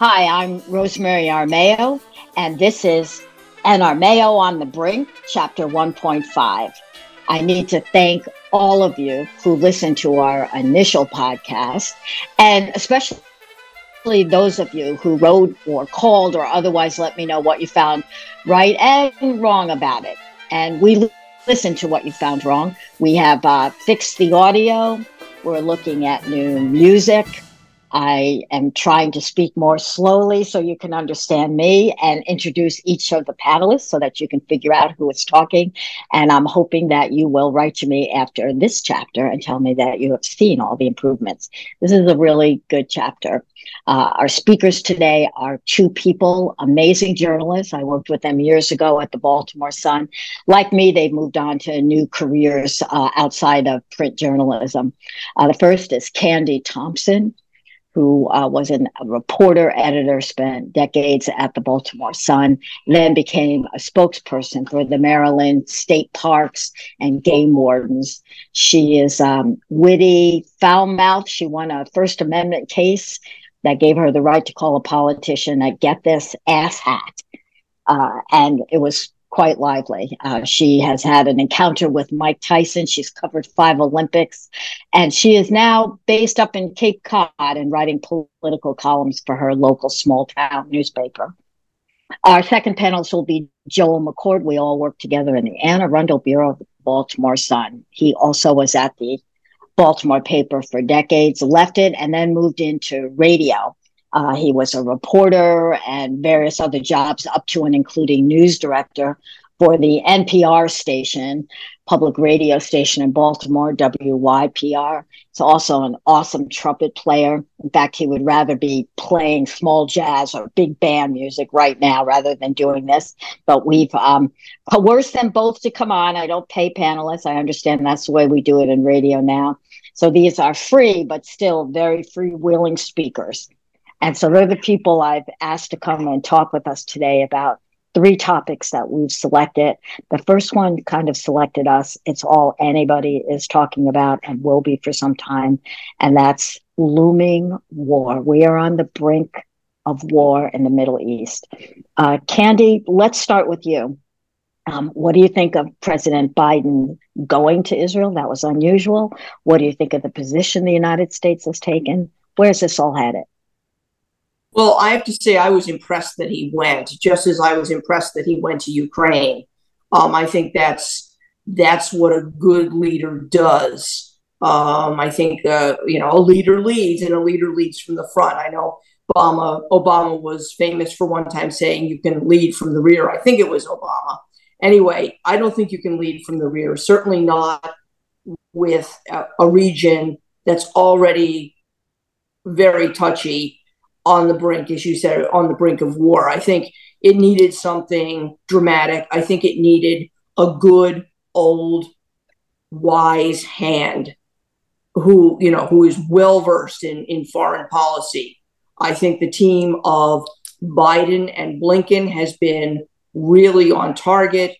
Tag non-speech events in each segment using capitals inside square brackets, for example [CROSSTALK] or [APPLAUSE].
Hi, I'm Rosemary Armao, and this is An Armao on the Brink, Chapter 1.5. I need to thank all of you who listened to our initial podcast, and especially those of you who wrote or called or otherwise let me know what you found right and wrong about it. And we listen to what you found wrong. We have uh, fixed the audio. We're looking at new music. I am trying to speak more slowly so you can understand me and introduce each of the panelists so that you can figure out who is talking. And I'm hoping that you will write to me after this chapter and tell me that you have seen all the improvements. This is a really good chapter. Uh, our speakers today are two people, amazing journalists. I worked with them years ago at the Baltimore Sun. Like me, they've moved on to new careers uh, outside of print journalism. Uh, the first is Candy Thomson who uh, was an, a reporter, editor, spent decades at the Baltimore Sun, then became a spokesperson for the Maryland State Parks and Game Wardens. She is um, witty, foul mouthed. She won a First Amendment case that gave her the right to call a politician a get this ass hat. Uh, and it was quite lively. Uh, she has had an encounter with Mike Tyson. She's covered five Olympics, and she is now based up in Cape Cod and writing political columns for her local small town newspaper. Our second panelist will be Joel McCord. We all work together in the Anne Arundel Bureau of the Baltimore Sun. He also was at the Baltimore paper for decades, left it, and then moved into radio. Uh, he was a reporter and various other jobs, up to and including news director for the NPR station, public radio station in Baltimore, WYPR. He's also an awesome trumpet player. In fact, he would rather be playing small jazz or big band music right now rather than doing this. But we've um, coerced them both to come on. I don't pay panelists. I understand that's the way we do it in radio now. So these are free, but still very freewheeling speakers. And so they're the people I've asked to come and talk with us today about three topics that we've selected. The first one kind of selected us. It's all anybody is talking about and will be for some time. And that's looming war. We are on the brink of war in the Middle East. Uh, Candy, let's start with you. Um, what do you think of President Biden going to Israel? That was unusual. What do you think of the position the United States has taken? Where's this all headed? Well, I have to say, I was impressed that he went, just as I was impressed that he went to Ukraine. Um, I think that's that's what a good leader does. Um, I think uh, you know a leader leads, and a leader leads from the front. I know Obama Obama was famous for one time saying you can lead from the rear. I think it was Obama. Anyway, I don't think you can lead from the rear. Certainly not with a, a region that's already very touchy on the brink, as you said, on the brink of war. I think it needed something dramatic. I think it needed a good, old, wise hand who, you know, who is well versed in, in foreign policy. I think the team of Biden and Blinken has been really on target.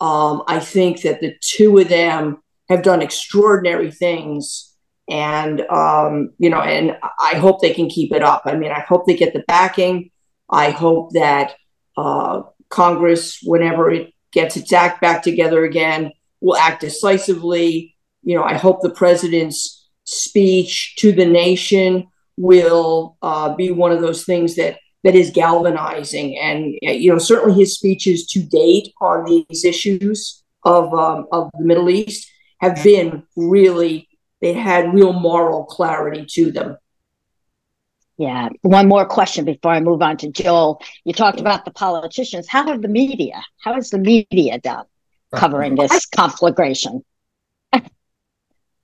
Um, I think that the two of them have done extraordinary things and um, you know, and I hope they can keep it up. I mean, I hope they get the backing. I hope that uh, Congress, whenever it gets its act back together again, will act decisively. You know, I hope the president's speech to the nation will uh, be one of those things that that is galvanizing. And you know, certainly his speeches to date on these issues of um, of the Middle East have been really they had real moral clarity to them. Yeah. One more question before I move on to Joel. You talked about the politicians. How have the media? How has the media done covering this conflagration?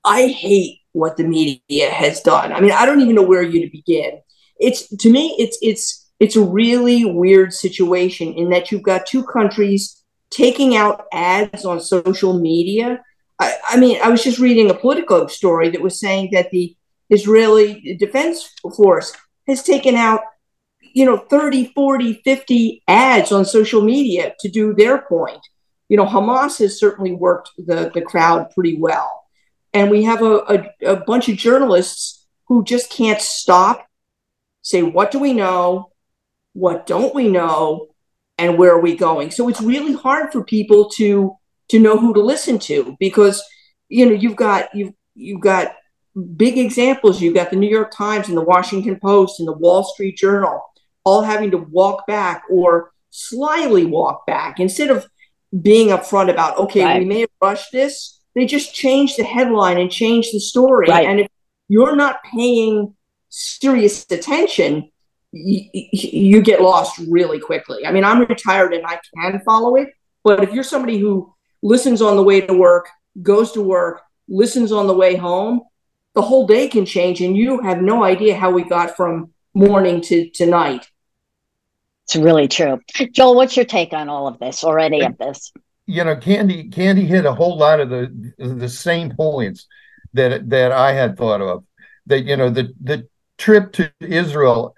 I hate what the media has done. I mean, I don't even know where you to begin. It's to me, it's it's it's a really weird situation in that you've got two countries taking out ads on social media I, I mean, I was just reading a Politico story that was saying that the Israeli Defense Force has taken out, you know, 30, 40, 50 ads on social media to do their point. You know, Hamas has certainly worked the, the crowd pretty well. And we have a, a, a bunch of journalists who just can't stop, say, what do we know? what don't we know, and where are we going? So it's really hard for people to to know who to listen to because you know you've got you've you've got big examples. You've got the New York Times and the Washington Post and the Wall Street Journal all having to walk back or slyly walk back instead of being upfront about okay right. we may have rushed this they just change the headline and change the story right. and if you're not paying serious attention you, you get lost really quickly i mean i'm retired and i can follow it but if you're somebody who listens on the way to work goes to work listens on the way home the whole day can change and you have no idea how we got from morning to, to night it's really true. Joel, what's your take on all of this or any of this? You know, Candy Candy hit a whole lot of the the same points that that I had thought of. That you know, the the trip to Israel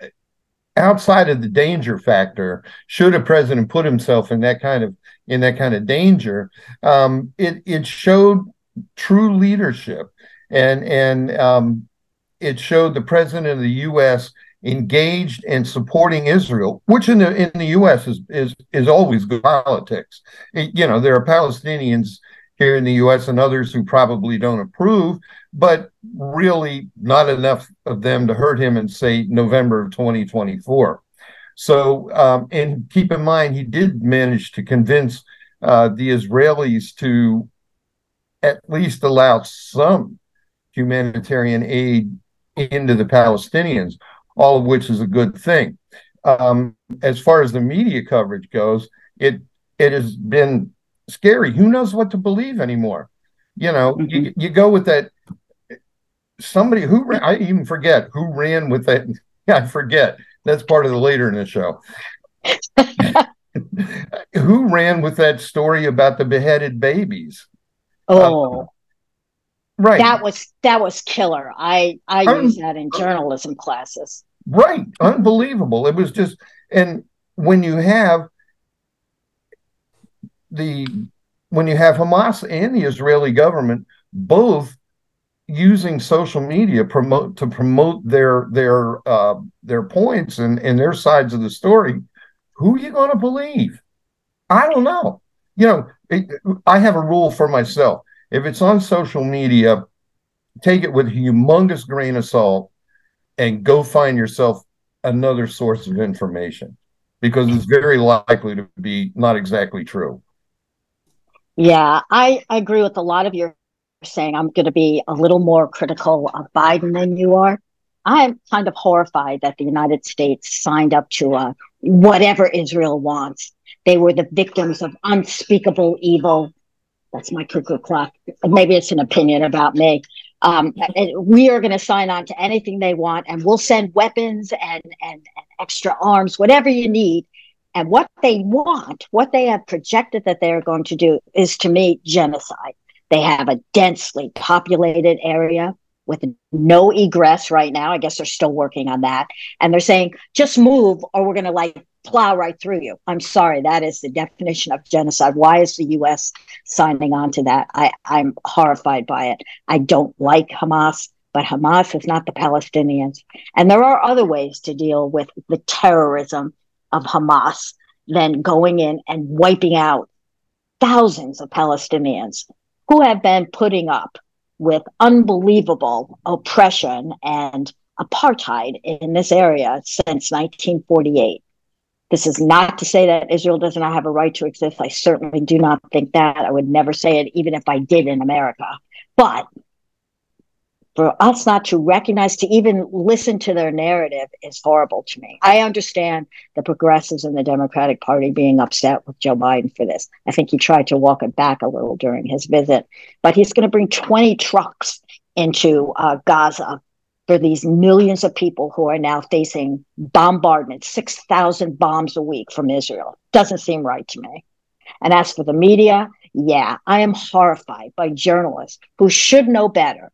outside of the danger factor, should a president put himself in that kind of in that kind of danger, um, it it showed true leadership and and um, it showed the president of the U.S engaged in supporting Israel, which in the in the U.S. is is is always good politics. You know, there are Palestinians here in the U.S. and others who probably don't approve, but really not enough of them to hurt him in say November of 2024. So, um, and keep in mind, he did manage to convince uh, the Israelis to at least allow some humanitarian aid into the Palestinians all of which is a good thing. Um, as far as the media coverage goes, it it has been scary. Who knows what to believe anymore? You know, mm-hmm. you, you go with that. Somebody who ran, I even forget who ran with that. [LAUGHS] I forget. That's part of the later in the show. [LAUGHS] who ran with that story about the beheaded babies? Oh, uh, right. That was that was killer. I I um, use that in journalism classes. Right. Unbelievable. It was just, and when you have the, when you have Hamas and the Israeli government both using social media promote to promote their their uh, their points and and their sides of the story, who are you going to believe? I don't know. You know, it, I have a rule for myself. If it's on social media, take it with a humongous grain of salt and go find yourself another source of information because it's very likely to be not exactly true. Yeah, I, I agree with a lot of your saying. I'm going to be a little more critical of Biden than you are. I'm kind of horrified that the United States signed up to uh, whatever Israel wants. They were the victims of unspeakable evil. That's my cuckoo clock. Maybe it's an opinion about me. Um, we are going to sign on to anything they want, and we'll send weapons and, and, and extra arms, whatever you need. And what they want, what they have projected that they are going to do, is to meet genocide. They have a densely populated area with no egress right now. I guess they're still working on that. And they're saying, just move or we're going to like plow right through you. I'm sorry, that is the definition of genocide. Why is the US signing on to that? I, I'm horrified by it. I don't like Hamas, but Hamas is not the Palestinians. And there are other ways to deal with the terrorism of Hamas than going in and wiping out thousands of Palestinians who have been putting up with unbelievable oppression and apartheid in this area since 1948. This is not to say that Israel does not have a right to exist. I certainly do not think that. I would never say it, even if I did in America. But for us not to recognize, to even listen to their narrative is horrible to me. I understand the progressives in the Democratic Party being upset with Joe Biden for this. I think he tried to walk it back a little during his visit, but he's going to bring 20 trucks into uh, Gaza for these millions of people who are now facing bombardment, 6,000 bombs a week from Israel. Doesn't seem right to me. And as for the media, yeah, I am horrified by journalists who should know better,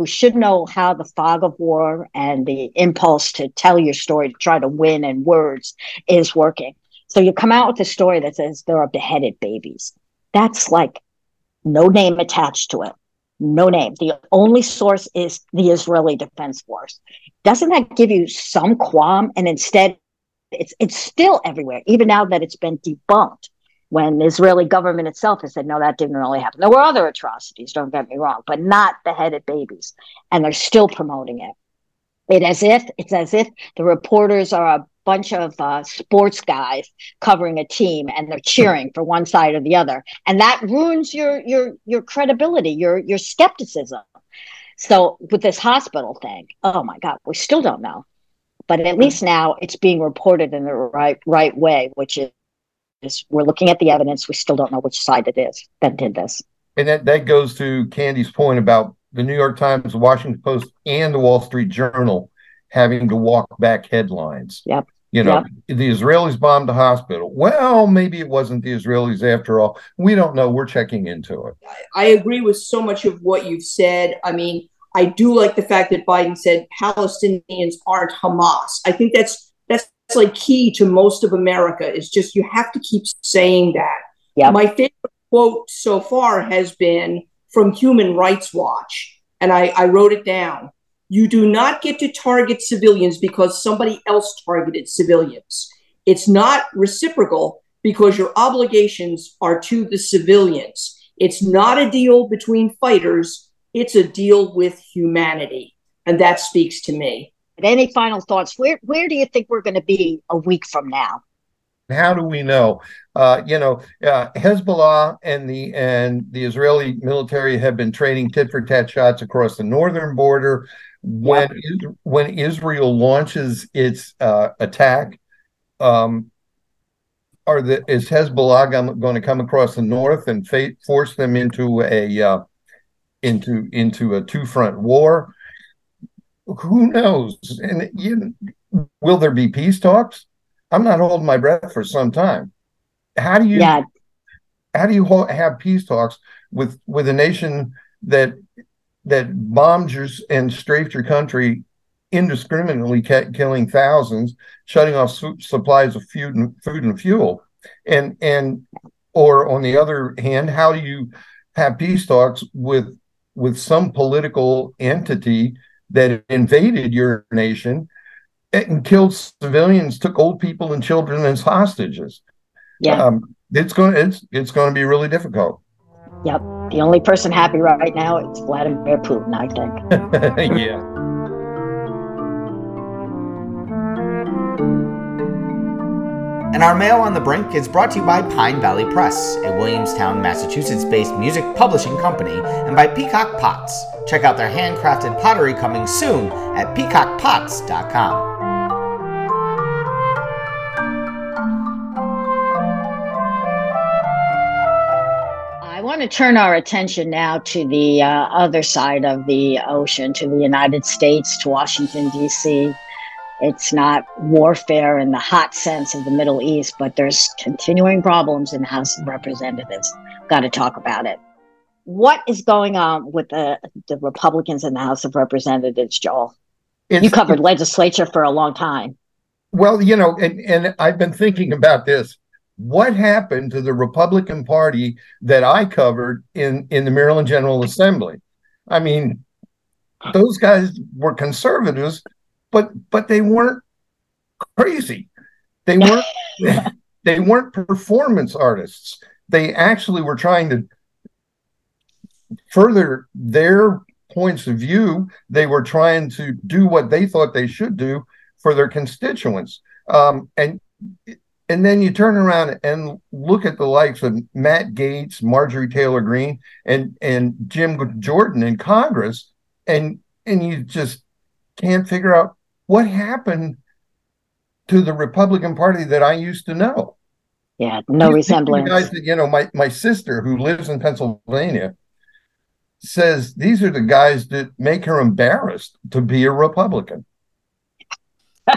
who should know how the fog of war and the impulse to tell your story, to try to win in words is working. So you come out with a story that says there are beheaded babies. That's like no name attached to it no name. The only source is the Israeli Defense Force. Doesn't that give you some qualm? And instead, it's it's still everywhere, even now that it's been debunked. When Israeli government itself has said, no, that didn't really happen. There were other atrocities, don't get me wrong, but not beheaded babies. And they're still promoting it. It as if it's as if the reporters are a bunch of uh, sports guys covering a team and they're cheering for one side or the other, and that ruins your your your credibility, your your skepticism. So with this hospital thing, oh my God, we still don't know, but at least now it's being reported in the right right way, which is, is we're looking at the evidence. We still don't know which side it is that did this. And that, that goes to Candy's point about the New York Times, the Washington Post, and the Wall Street Journal having to walk back headlines. Yep. You know, yep. the Israelis bombed a hospital. Well, maybe it wasn't the Israelis after all. We don't know. We're checking into it. I agree with so much of what you've said. I mean, I do like the fact that Biden said Palestinians aren't Hamas. I think that's that's like key to most of America. Is just you have to keep saying that. Yeah. My favorite quote so far has been from Human Rights Watch, and I, I wrote it down. You do not get to target civilians because somebody else targeted civilians. It's not reciprocal because your obligations are to the civilians. It's not a deal between fighters, it's a deal with humanity. And that speaks to me. Any final thoughts? Where where do you think we're going to be a week from now? How do we know? Uh, you know, uh, Hezbollah and the and the Israeli military have been trading tit for tat shots across the northern border. When yep. when Israel launches its uh, attack, um, are the is Hezbollah going to come across the north and fa- force them into a uh, into into a two front war? Who knows? And you, will there be peace talks? I'm not holding my breath for some time. How do you yeah. how do you have peace talks with with a nation that that bombed your and strafed your country indiscriminately, killing thousands, shutting off su- supplies of food and food and fuel, and and or on the other hand, how do you have peace talks with with some political entity that invaded your nation and killed civilians, took old people and children as hostages. Yeah, um, it's going it's it's going to be really difficult. Yep, the only person happy right now is Vladimir Putin, I think. [LAUGHS] yeah. And Armao on the Brink is brought to you by Pine Valley Press, a Williamstown, Massachusetts based music publishing company, and by Peacock Pots. Check out their handcrafted pottery coming soon at peacockpots.com. I want to turn our attention now to the uh, other side of the ocean, to the United States, to Washington, D.C. It's not warfare in the hot sense of the Middle East, but there's continuing problems in the House of Representatives. Got to talk about it. What is going on with the, the Republicans in the House of Representatives, Joel? It's, you covered legislature for a long time. Well, you know, and, and I've been thinking about this what happened to the Republican Party that I covered in, in the Maryland General Assembly? I mean, those guys were conservatives, but but they weren't crazy. They weren't [LAUGHS] they weren't performance artists. They actually were trying to further their points of view. They were trying to do what they thought they should do for their constituents. Um, and and then you turn around and look at the likes of Matt Gaetz, Marjorie Taylor Greene, and and Jim Jordan in Congress, and and you just can't figure out what happened to the Republican Party that I used to know. Yeah, no resemblance. Guys that, you know, my my sister who lives in Pennsylvania says these are the guys that make her embarrassed to be a Republican. [LAUGHS]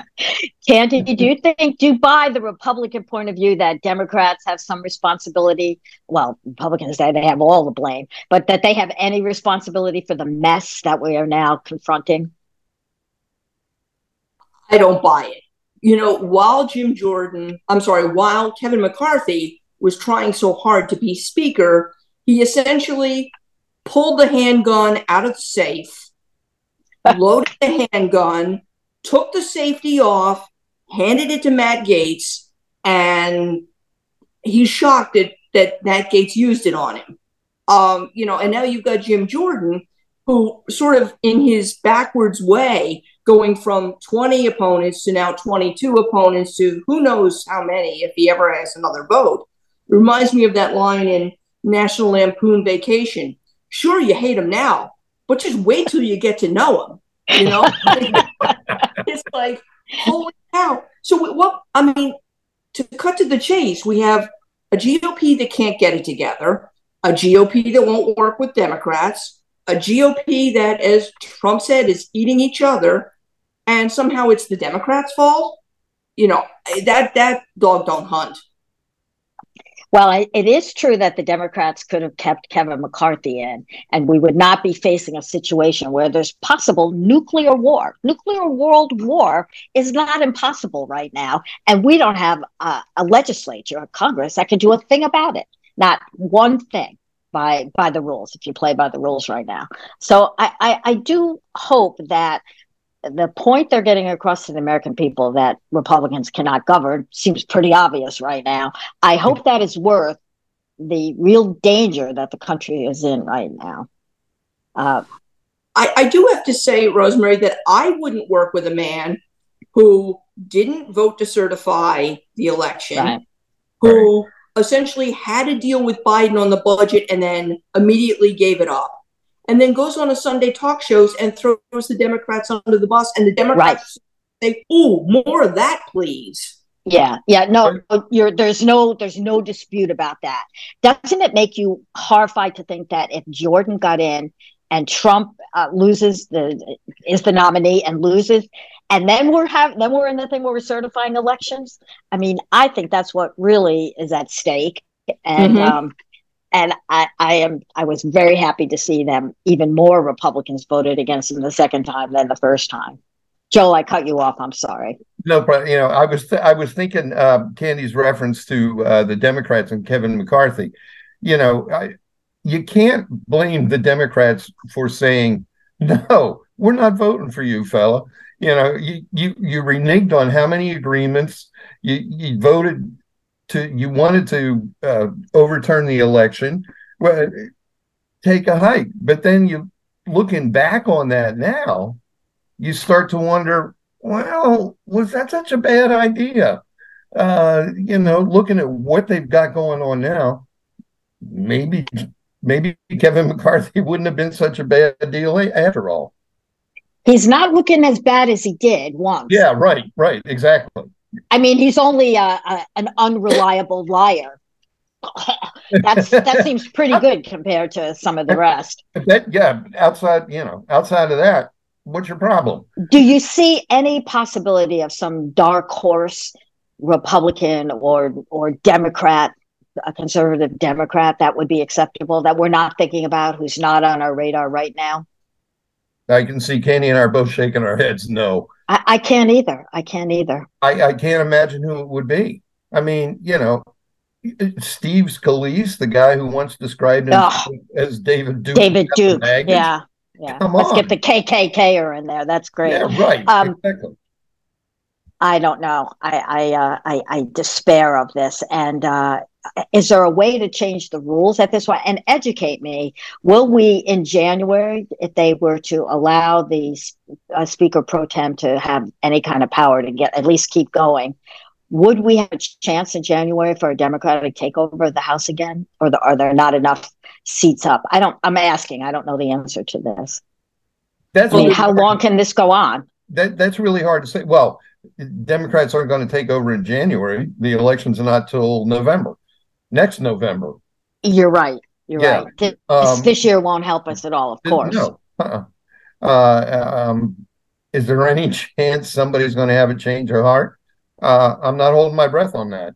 Candy, do you think, do you buy the Republican point of view that Democrats have some responsibility? Well, Republicans say they have all the blame, but that they have any responsibility for the mess that we are now confronting? I don't buy it. You know, while Jim Jordan, I'm sorry, while Kevin McCarthy was trying so hard to be speaker, he essentially pulled the handgun out of the safe, loaded the handgun, took the safety off, handed it to Matt Gaetz, and he's shocked that that Matt Gaetz used it on him. Um, you know, and now you've got Jim Jordan, who sort of in his backwards way, going from 20 opponents to now 22 opponents to who knows how many if he ever has another vote. Reminds me of that line in National Lampoon Vacation. Sure, you hate him now, but just wait till you get to know him. You know, [LAUGHS] it's like holy cow. So what? I mean, to cut to the chase, we have a GOP that can't get it together, a GOP that won't work with Democrats, a GOP that, as Trump said, is eating each other, and somehow it's the Democrats' fault. You know that that dog don't hunt. Well, it is true that the Democrats could have kept Kevin McCarthy in, and we would not be facing a situation where there's possible nuclear war. Nuclear world war is not impossible right now, and we don't have a, a legislature, a Congress that can do a thing about it. Not one thing by by the rules. If you play by the rules right now, so I, I, I do hope that the point they're getting across to the American people that Republicans cannot govern seems pretty obvious right now. I hope that is worth the real danger that the country is in right now. Uh, I, I do have to say, Rosemary, that I wouldn't work with a man who didn't vote to certify the election, right. who right. essentially had a deal with Biden on the budget and then immediately gave it up and then goes on a Sunday talk shows and throws the Democrats under the bus, and the Democrats right. say, "Ooh, more of that, please." Yeah, yeah, no, you're there's no there's no dispute about that. Doesn't it make you horrified to think that if Jordan got in and Trump uh, loses the is the nominee and loses, and then we're have then we're in the thing where we're certifying elections. I mean, I think that's what really is at stake, and mm-hmm. um, and I, I am I was very happy to see them. Even more Republicans voted against him the second time than the first time. Joel, I cut you off. I'm sorry. No, but you know, I was th- I was thinking uh, Candy's reference to uh, the Democrats and Kevin McCarthy. You know, I, you can't blame the Democrats for saying no. We're not voting for you, fella. You know, you you you reneged on how many agreements you you voted to you wanted to uh, overturn the election, well, take a hike. But then you looking back on that now, you start to wonder, well, was that such a bad idea? Uh, you know, looking at what they've got going on now, maybe maybe Kevin McCarthy wouldn't have been such a bad deal after all. He's not looking as bad as he did once. Yeah, right, right, exactly. I mean, he's only a, a, an unreliable liar. That's that seems pretty good compared to some of the rest. That, yeah, outside you know, outside of that, what's your problem? Do you see any possibility of some dark horse Republican or or Democrat, a conservative Democrat that would be acceptable that we're not thinking about, who's not on our radar right now? I can see Kenny and I are both shaking our heads. No, I, I can't either. I can't either. I, I can't imagine who it would be. I mean, you know, Steve Scalise, the guy who once described him as David Duke. David Duke. Yeah. Yeah. Come Let's on. get the KKKer in there. That's great. Yeah, right. Um, exactly. I don't know. I I, uh, I, I despair of this, and uh, is there a way to change the rules at this point? And educate me will we in january if they were to allow the uh, speaker pro tem to have any kind of power to get at least keep going would we have a chance in january for a democratic takeover of the house again? Or the, are there not enough seats up? I don't i'm asking i don't know the answer to this. That's I mean, how long can this go on? That, that's really hard to say. Well democrats aren't going to take over in january. The elections are not till november next November. You're right. You're yeah. right. This, um, this, year won't help us at all, of course. No. Uh-uh. Uh, um, is there any [LAUGHS] chance somebody's going to have a change of heart? Uh, I'm not holding my breath on that.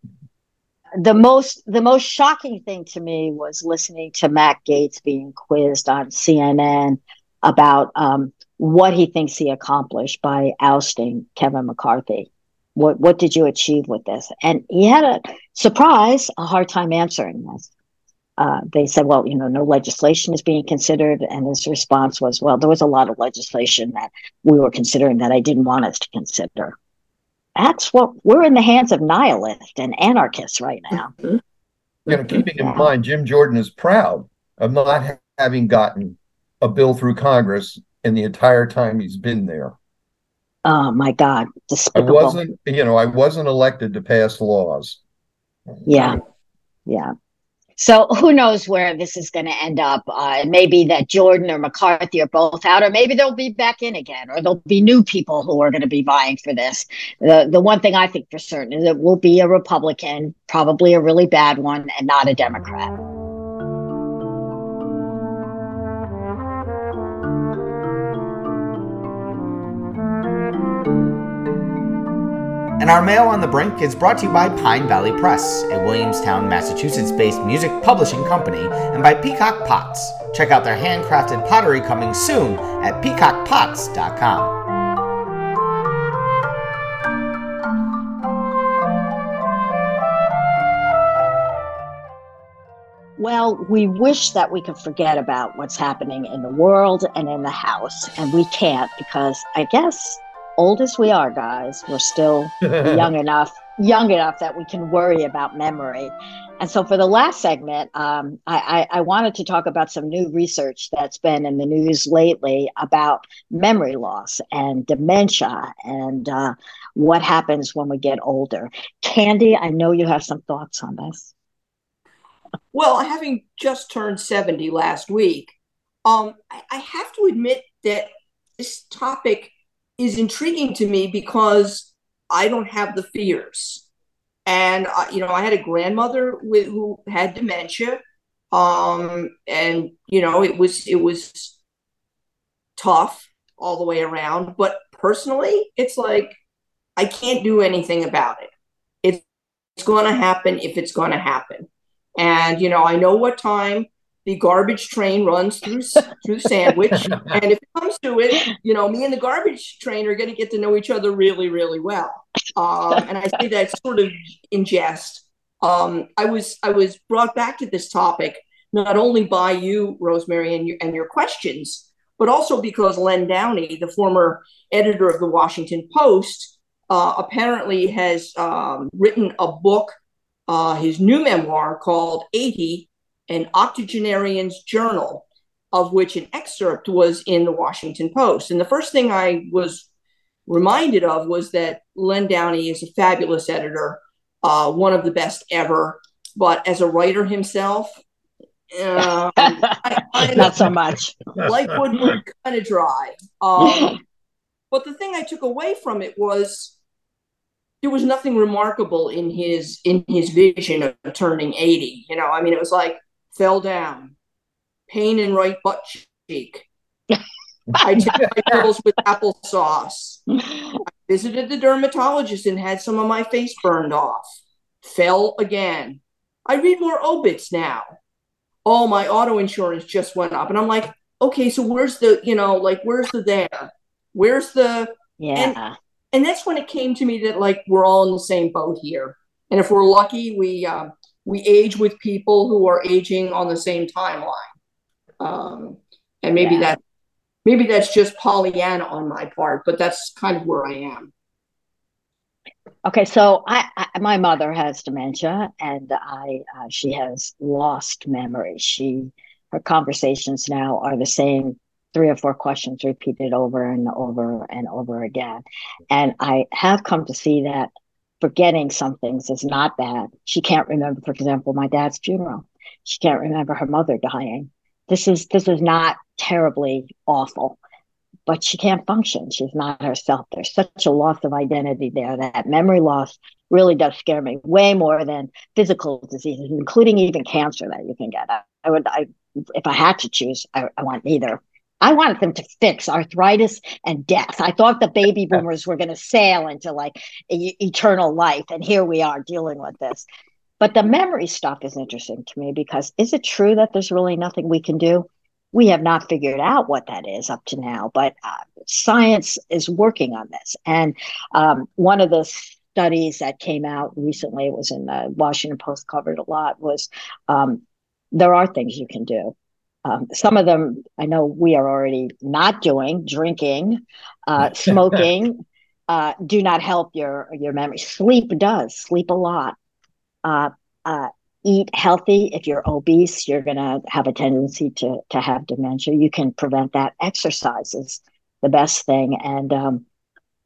The most the most shocking thing to me was listening to Matt Gaetz being quizzed on CNN about um, what he thinks he accomplished by ousting Kevin McCarthy what what did you achieve with this? And he had a surprise, a hard time answering this. Uh, they said, well, you know, no legislation is being considered. And his response was, well, there was a lot of legislation that we were considering that I didn't want us to consider. that's what we're in the hands of nihilists and anarchists right now. You know, keeping in mind, Jim Jordan is proud of not having gotten a bill through Congress in the entire time he's been there. Oh my God, despicable. I wasn't, you know, I wasn't elected to pass laws. Yeah, yeah. So who knows where this is going to end up? Uh, maybe that Jordan or McCarthy are both out, or maybe they'll be back in again, or there'll be new people who are going to be vying for this. The the one thing I think for certain is it will be a Republican, probably a really bad one, and not a Democrat. And Armao on the Brink is brought to you by Pine Valley Press, a Williamstown, Massachusetts based music publishing company, and by Peacock Pots. Check out their handcrafted pottery coming soon at peacockpots.com. Well, we wish that we could forget about what's happening in the world and in the house, and we can't because I guess old as we are, guys, we're still [LAUGHS] young enough, young enough that we can worry about memory. And so, for the last segment, um, I, I, I wanted to talk about some new research that's been in the news lately about memory loss and dementia and uh, what happens when we get older. Candy, I know you have some thoughts on this. Well, having just turned 70 last week, um, I, I have to admit that this topic is intriguing to me because I don't have the fears. And, you know, I had a grandmother with, who had dementia. Um, and, you know, it was, it was tough all the way around. But personally, it's like, I can't do anything about it. It's, it's going to happen if it's going to happen. And, you know, I know what time the garbage train runs through through Sandwich, [LAUGHS] and if it comes to it, you know, me and the garbage train are going to get to know each other really, really well. Um, and I say that sort of in jest. Um, I was I was brought back to this topic not only by you, Rosemary, and your and your questions, but also because Len Downie, the former editor of the Washington Post, uh, apparently has um, written a book, uh, his new memoir called 80 an octogenarian's journal, of which an excerpt was in the Washington Post. And the first thing I was reminded of was that Len Downie is a fabulous editor, uh, one of the best ever. But as a writer himself, uh, [LAUGHS] I, I, Not so much. like Woodward, kind of dry. Um, [LAUGHS] but the thing I took away from it was there was nothing remarkable in his in his vision of turning 80 you know i mean it was like fell down, pain in right butt cheek. [LAUGHS] I took my pills with applesauce. I visited the dermatologist and had some of my face burned off. Fell again. I read more obits now. Oh, my auto insurance just went up. And I'm like, okay, so where's the, you know, like, where's the there? Where's the, Yeah. and, and that's when it came to me that, like, we're all in the same boat here. And if we're lucky, we, um, we age with people who are aging on the same timeline. Um, and maybe Yeah. that maybe that's just Pollyanna on my part, but that's kind of where I am. Okay, so I, I my mother has dementia, and I uh, she has lost memory. She her conversations now are the same three or four questions repeated over and over and over again. And I have come to see that forgetting some things is not bad. She can't remember, for example, my dad's funeral. She can't remember her mother dying. This is this is not terribly awful but she can't function. She's not herself. There's such a loss of identity there that memory loss really does scare me way more than physical diseases, including even cancer that you can get. I, I would, I, if I had to choose, I, I want neither. I wanted them to fix arthritis and death. I thought the baby boomers were going to sail into like e- eternal life, and here we are dealing with this. But the memory stuff is interesting to me because is it true that there's really nothing we can do? we have not figured out what that is up to now, but uh, science is working on this. And um, one of the studies that came out recently, it was in the Washington Post, covered a lot, was um, there are things you can do. Um, some of them I know we are already not doing drinking, uh, [LAUGHS] smoking, uh, do not help your your memory. Sleep does. Sleep a lot. Uh, uh, eat healthy. If you're obese, you're going to have a tendency to to have dementia. You can prevent that. Exercise is the best thing, and um,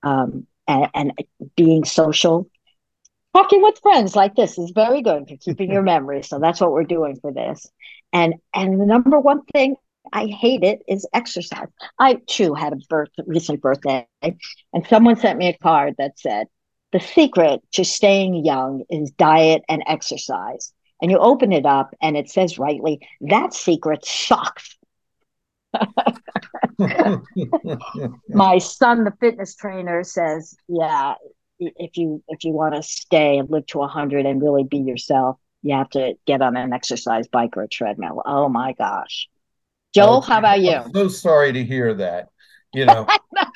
um, and, and being social. Talking with friends like this is very good for keeping your [LAUGHS] memory. So that's what we're doing for this. And and the number one thing I hate it is exercise. I too had a birth recent birthday, and someone sent me a card that said, "The secret to staying young is diet and exercise." And you open it up, and it says rightly, "That secret sucks." [LAUGHS] My son, the fitness trainer, says, "Yeah, if you if you want to stay and live to hundred and really be yourself, you have to get on an exercise bike or a treadmill." Oh my gosh! Joel, oh, how about you? I'm so sorry to hear that. You know,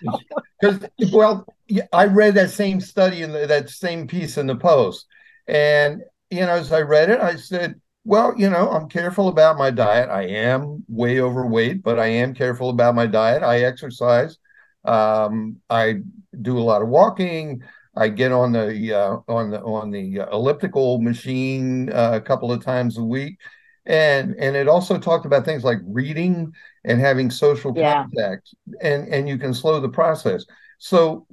[LAUGHS] because well, I read that same study in the, that same piece in the Post, and you know, as I read it, I said, well, you know, I'm careful about my diet. I am way overweight, but I am careful about my diet. I exercise. Um, I do a lot of walking. I get on the uh, on the on the elliptical machine uh, a couple of times a week, and and it also talked about things like reading and having social yeah. contact, and and you can slow the process. So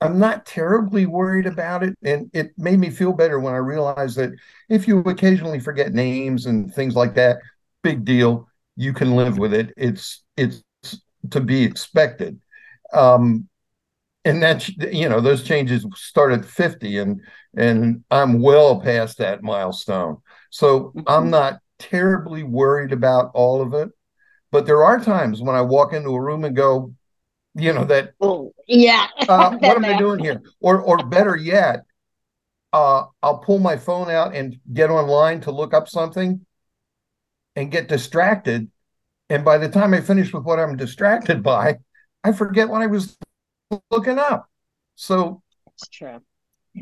I'm not terribly worried about it. And it made me feel better when I realized that if you occasionally forget names and things like that, big deal. You can live with it. It's it's to be expected. Um, and that's you know those changes start at 50 and and I'm well past that milestone. So I'm mm-hmm. not terribly worried about all of it. But there are times when I walk into a room and go, you know that oh yeah uh, [LAUGHS] what am i doing here or or better yet uh, i'll pull my phone out and get online to look up something and get distracted and by the time i finish with what i'm distracted by i forget what i was looking up so it's true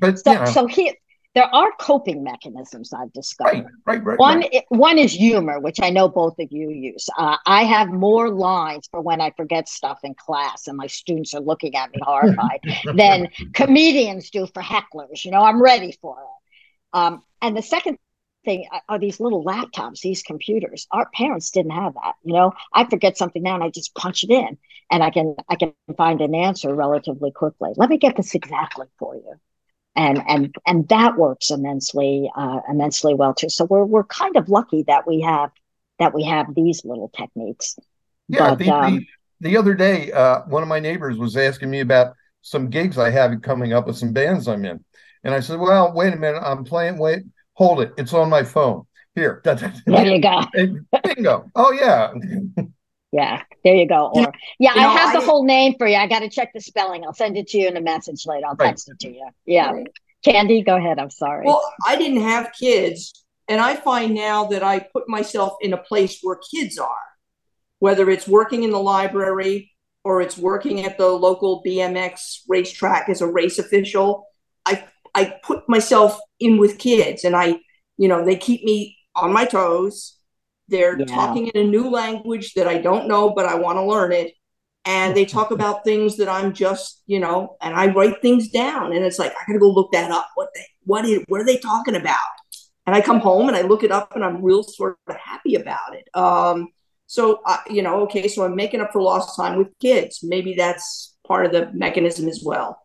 but so, you know. so here there are coping mechanisms I've discovered. Right, right, right. One, right. one is humor, which I know both of you use. Uh, I have more lines for when I forget stuff in class and my students are looking at me horrified [LAUGHS] than comedians do for hecklers. You know, I'm ready for it. Um, and the second thing uh, are these little laptops, these computers. Our parents didn't have that. You know, I forget something now and I just punch it in, and I can I can find an answer relatively quickly. Let me get this exactly for you and and and that works immensely uh, immensely well too. So we're we're kind of lucky that we have that we have these little techniques. Yeah, but, the, um, the, the, other day, uh, one of my neighbors was asking me about some gigs I have coming up with some bands I'm in, and I said, "Well, wait a minute, I'm playing. Wait, hold it, it's on my phone. Here, there you go. bingo. Oh yeah." [LAUGHS] Yeah, there you go. Or yeah, you I know, have the I, whole name for you. I got to check the spelling. I'll send it to you in a message later. I'll text right. it to you. Yeah. Right. Candy, go ahead. I'm sorry. Well, I didn't have kids, and I find now that I put myself in a place where kids are, whether it's working in the library or it's working at the local BMX racetrack as a race official. I I put myself in with kids, and I, you know, they keep me on my toes they're yeah. talking in a new language that I don't know, but I want to learn it. And they talk [LAUGHS] about things that I'm just, you know, and I write things down. And it's like, I gotta go look that up. What they what is what are they talking about? And I come home and I look it up and I'm real sort of happy about it. Um, so uh, you know, okay, so I'm making up for lost time with kids. Maybe that's part of the mechanism as well.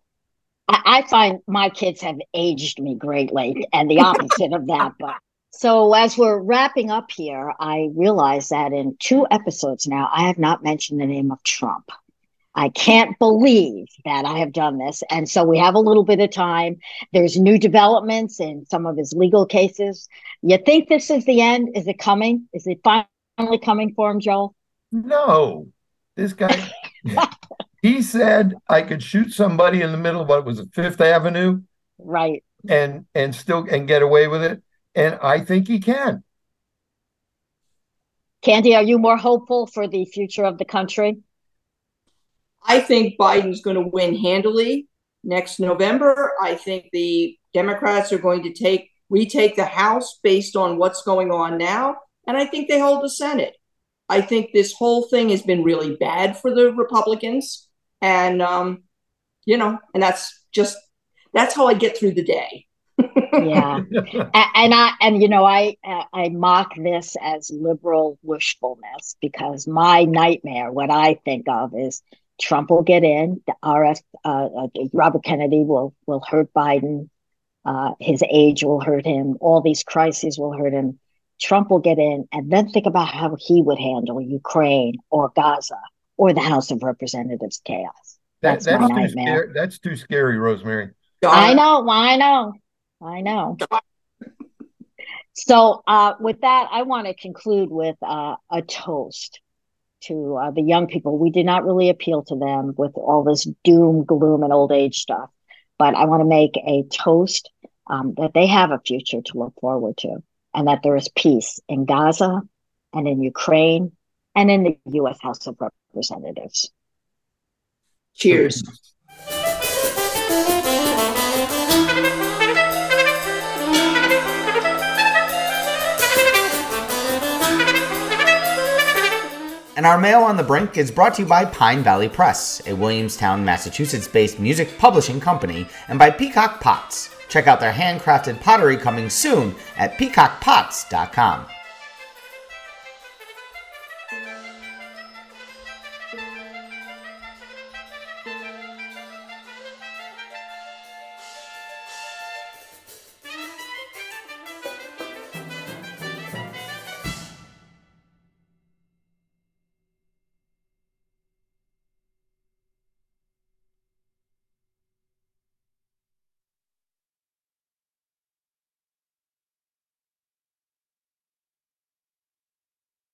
I find my kids have aged me greatly, and the opposite of that. But so, as we're wrapping up here, I realize that in two episodes now, I have not mentioned the name of Trump. I can't believe that I have done this. And so we have a little bit of time. There's new developments in some of his legal cases. You think this is the end? Is it coming? Is it finally coming for him, Joel? No. This guy, [LAUGHS] he said I could shoot somebody in the middle of what was it, Fifth Avenue? Right. And and still and get away with it and I think he can. Candy, are you more hopeful for the future of the country? I think Biden's going to win handily next November. I think the Democrats are going to take retake the House based on what's going on now, and I think they hold the Senate. I think this whole thing has been really bad for the Republicans, and um, you know, and that's just that's how I get through the day. yeah, [LAUGHS] and I and you know I I mock this as liberal wishfulness because my nightmare, what I think of is Trump will get in, the RF, uh, uh, Robert Kennedy will will hurt Biden, uh, his age will hurt him, all these crises will hurt him. Trump will get in, and then think about how he would handle Ukraine or Gaza or the House of Representatives chaos. That's, that's my nightmare. Scary, that's too scary, Rosemary. I know. I know. I know. So, uh, with that, I want to conclude with uh, a toast to uh, the young people. We did not really appeal to them with all this doom, gloom, and old age stuff, but I want to make a toast um, that they have a future to look forward to and that there is peace in Gaza and in Ukraine and in the U.S. House of Representatives. Cheers. And Armao on the Brink is brought to you by Pine Valley Press, a Williamstown, Massachusetts based music publishing company, and by Peacock Pots. Check out their handcrafted pottery coming soon at peacockpots.com.